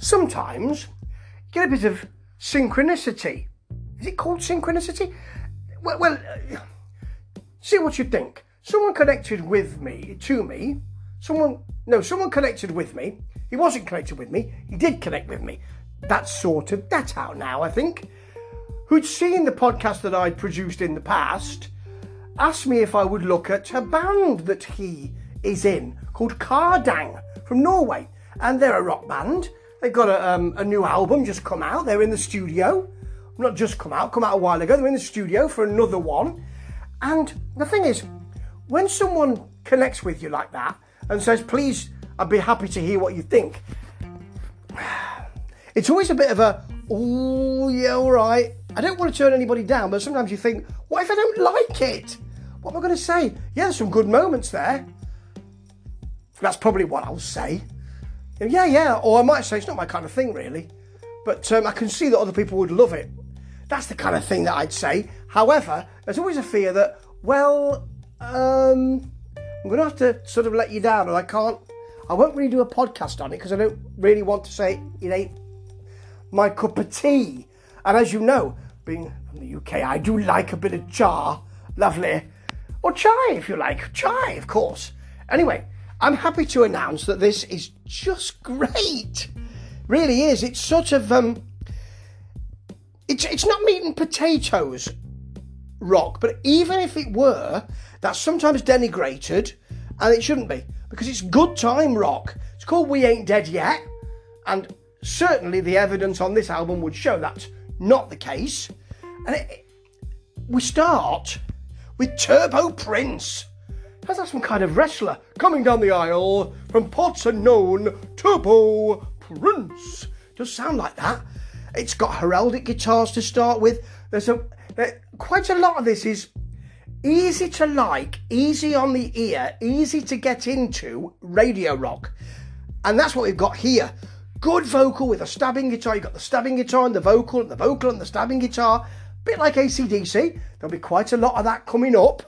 sometimes you get a bit of synchronicity. Is it called synchronicity? Well, well uh, see what you think. Someone connected with me, to me, someone, no, someone connected with me. He wasn't connected with me, he did connect with me. That's sorted, that's out now, I think. Who'd seen the podcast that I'd produced in the past, asked me if I would look at a band that he is in called Kardang from Norway. And they're a rock band. They've got a, um, a new album just come out. They're in the studio. Not just come out, come out a while ago. They're in the studio for another one. And the thing is, when someone connects with you like that and says, please, I'd be happy to hear what you think, it's always a bit of a, oh, yeah, all right. I don't want to turn anybody down, but sometimes you think, what if I don't like it? What am I going to say? Yeah, there's some good moments there. That's probably what I'll say. Yeah, yeah, or I might say it's not my kind of thing, really. But um, I can see that other people would love it. That's the kind of thing that I'd say. However, there's always a fear that, well, um, I'm going to have to sort of let you down, and I can't. I won't really do a podcast on it because I don't really want to say it ain't my cup of tea. And as you know, being from the UK, I do like a bit of char. Lovely. Or chai, if you like. Chai, of course. Anyway, I'm happy to announce that this is just great. Really is. It's sort of um it's it's not meat and potatoes rock, but even if it were, that's sometimes denigrated and it shouldn't be because it's good time rock. It's called We Ain't Dead Yet, and certainly the evidence on this album would show that's not the case. And it, we start with Turbo Prince. Sounds like some kind of wrestler coming down the aisle from parts unknown. Turbo Prince. Does sound like that. It's got heraldic guitars to start with. There's a there, quite a lot of this is easy to like, easy on the ear, easy to get into radio rock. And that's what we've got here. Good vocal with a stabbing guitar. You've got the stabbing guitar and the vocal, and the vocal and the stabbing guitar. Bit like ACDC. There'll be quite a lot of that coming up.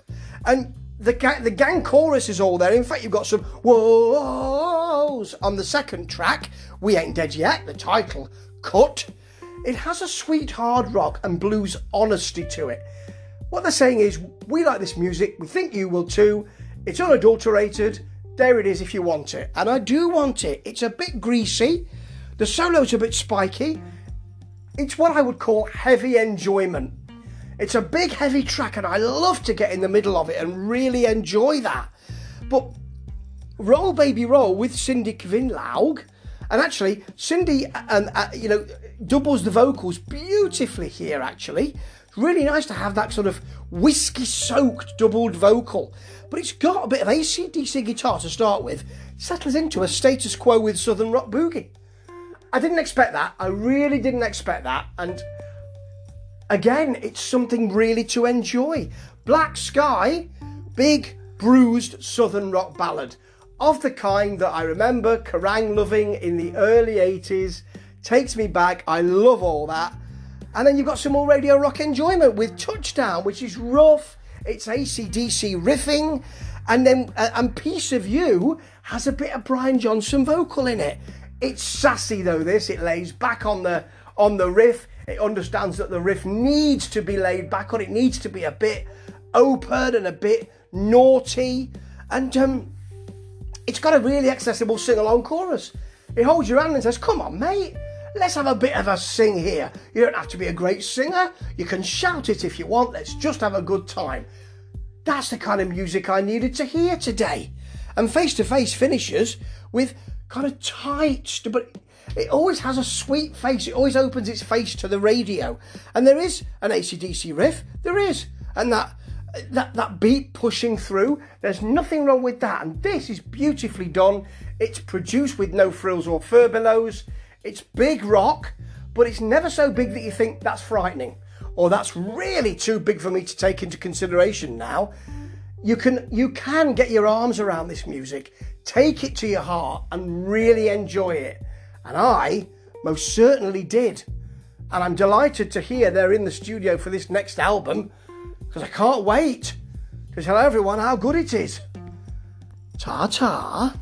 And the, the gang chorus is all there. In fact, you've got some whoas on the second track. We Ain't Dead Yet, the title cut. It has a sweet hard rock and blues honesty to it. What they're saying is, we like this music, we think you will too. It's unadulterated. There it is if you want it. And I do want it. It's a bit greasy. The solo's a bit spiky. It's what I would call heavy enjoyment. It's a big, heavy track, and I love to get in the middle of it and really enjoy that. But Roll Baby Roll with Cindy Kvinlaug, and actually, Cindy, um, uh, you know, doubles the vocals beautifully here, actually. It's really nice to have that sort of whiskey soaked doubled vocal. But it's got a bit of ACDC guitar to start with, settles into a status quo with Southern Rock Boogie. I didn't expect that. I really didn't expect that. And again, it's something really to enjoy. Black Sky, big, bruised Southern rock ballad of the kind that I remember Kerrang loving in the early 80s. Takes me back. I love all that. And then you've got some more radio rock enjoyment with Touchdown, which is rough. It's ACDC riffing. And then, uh, and Piece of You has a bit of Brian Johnson vocal in it. It's sassy though, this. It lays back on the, on the riff. It understands that the riff needs to be laid back on. It needs to be a bit open and a bit naughty. And um, it's got a really accessible sing along chorus. It holds your hand and says, Come on, mate, let's have a bit of a sing here. You don't have to be a great singer. You can shout it if you want. Let's just have a good time. That's the kind of music I needed to hear today. And face to face finishes with kind of tight, but it always has a sweet face. It always opens its face to the radio. And there is an ACDC riff. There is. And that that, that beat pushing through. There's nothing wrong with that. And this is beautifully done. It's produced with no frills or furbelows. It's big rock, but it's never so big that you think that's frightening or that's really too big for me to take into consideration now. You can you can get your arms around this music, take it to your heart and really enjoy it. And I most certainly did. And I'm delighted to hear they're in the studio for this next album because I can't wait to tell everyone how good it is. Ta ta.